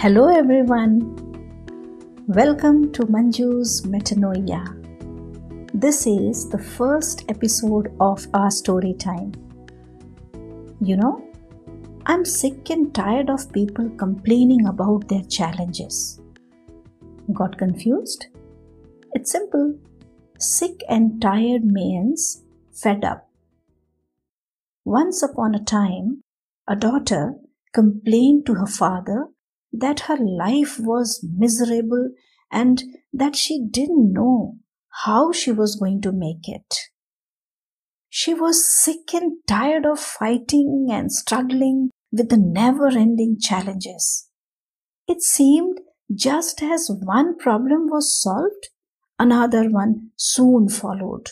Hello, everyone. Welcome to Manju's Metanoia. This is the first episode of our story time. You know, I'm sick and tired of people complaining about their challenges. Got confused? It's simple. Sick and tired means fed up. Once upon a time, a daughter complained to her father that her life was miserable and that she didn't know how she was going to make it. She was sick and tired of fighting and struggling with the never ending challenges. It seemed just as one problem was solved, another one soon followed.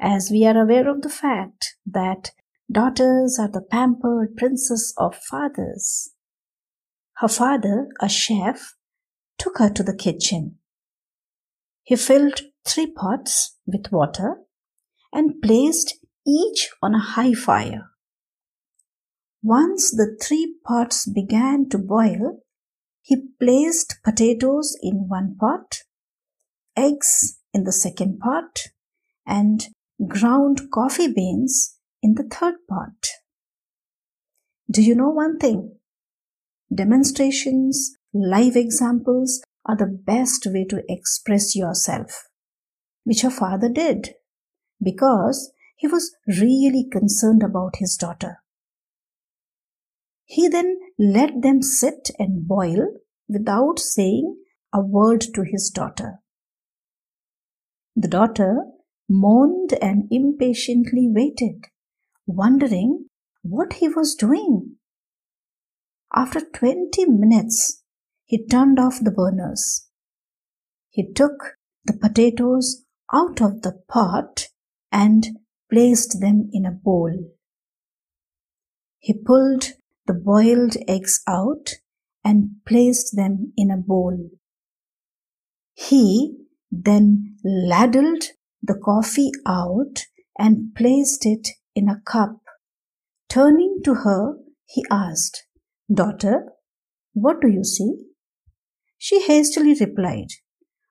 As we are aware of the fact that daughters are the pampered princess of fathers, her father, a chef, took her to the kitchen. He filled three pots with water and placed each on a high fire. Once the three pots began to boil, he placed potatoes in one pot, eggs in the second pot, and ground coffee beans in the third pot. Do you know one thing? Demonstrations, live examples are the best way to express yourself, which her father did because he was really concerned about his daughter. He then let them sit and boil without saying a word to his daughter. The daughter moaned and impatiently waited, wondering what he was doing. After 20 minutes, he turned off the burners. He took the potatoes out of the pot and placed them in a bowl. He pulled the boiled eggs out and placed them in a bowl. He then ladled the coffee out and placed it in a cup. Turning to her, he asked, Daughter, what do you see? She hastily replied,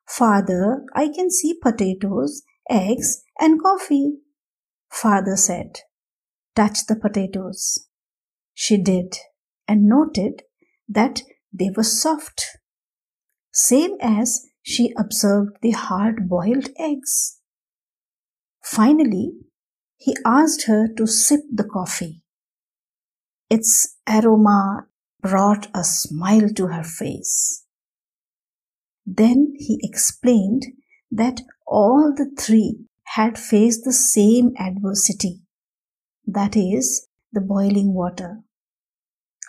Father, I can see potatoes, eggs, and coffee. Father said, Touch the potatoes. She did and noted that they were soft, same as she observed the hard boiled eggs. Finally, he asked her to sip the coffee. Its aroma brought a smile to her face. Then he explained that all the three had faced the same adversity, that is, the boiling water.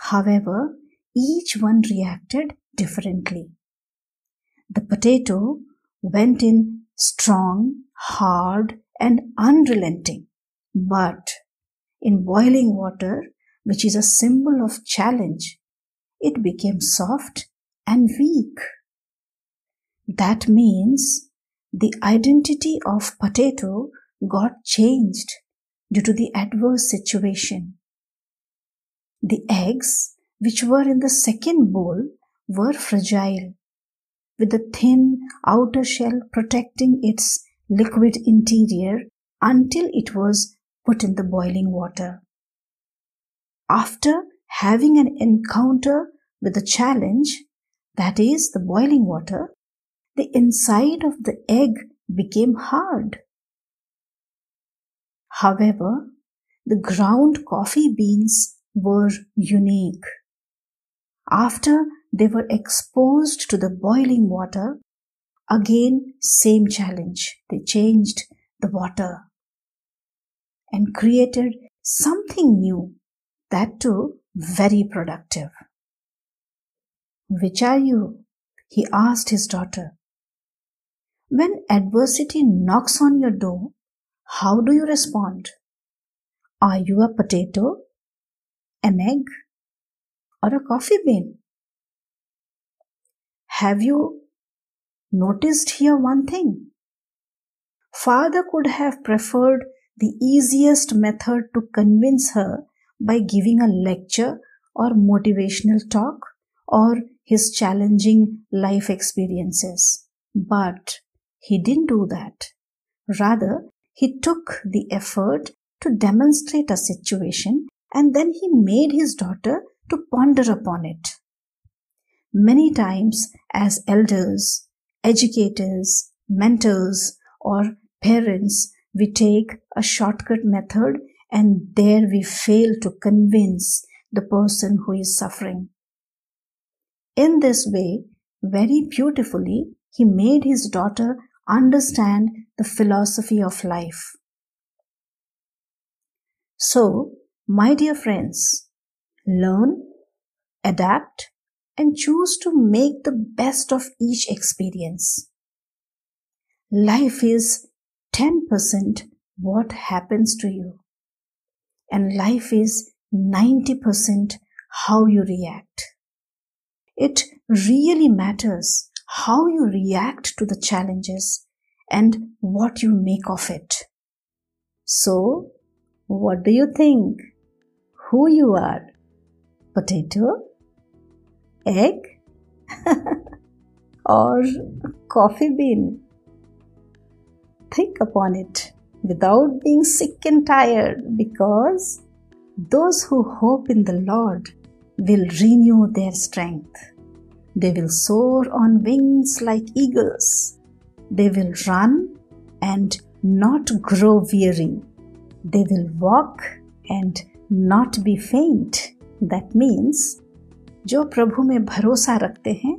However, each one reacted differently. The potato went in strong, hard, and unrelenting, but in boiling water, which is a symbol of challenge, it became soft and weak. That means the identity of potato got changed due to the adverse situation. The eggs, which were in the second bowl, were fragile, with a thin outer shell protecting its liquid interior until it was put in the boiling water. After having an encounter with the challenge, that is the boiling water, the inside of the egg became hard. However, the ground coffee beans were unique. After they were exposed to the boiling water, again same challenge. They changed the water and created something new that too very productive. Which are you? he asked his daughter. When adversity knocks on your door, how do you respond? Are you a potato, an egg, or a coffee bean? Have you noticed here one thing? Father could have preferred the easiest method to convince her by giving a lecture or motivational talk or his challenging life experiences. But he didn't do that. Rather, he took the effort to demonstrate a situation and then he made his daughter to ponder upon it. Many times, as elders, educators, mentors, or parents, we take a shortcut method and there we fail to convince the person who is suffering. In this way, very beautifully, he made his daughter understand the philosophy of life. So, my dear friends, learn, adapt, and choose to make the best of each experience. Life is 10% what happens to you, and life is 90% how you react. It really matters how you react to the challenges and what you make of it. So, what do you think? Who you are? Potato? Egg? or coffee bean? Think upon it without being sick and tired because those who hope in the Lord will renew their strength. They will soar on wings like eagles. They will run and not grow weary. They will walk and not be faint. That means जो प्रभु में भरोसा रखते हैं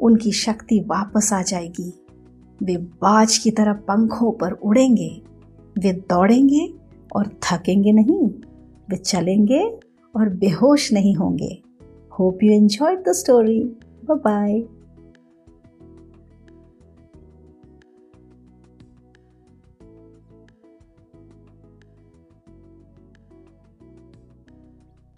उनकी शक्ति वापस आ जाएगी वे बाज की तरह पंखों पर उड़ेंगे वे दौड़ेंगे और थकेंगे नहीं, वे चलेंगे और बेहोश नहीं होंगे। Hope you enjoy the story bye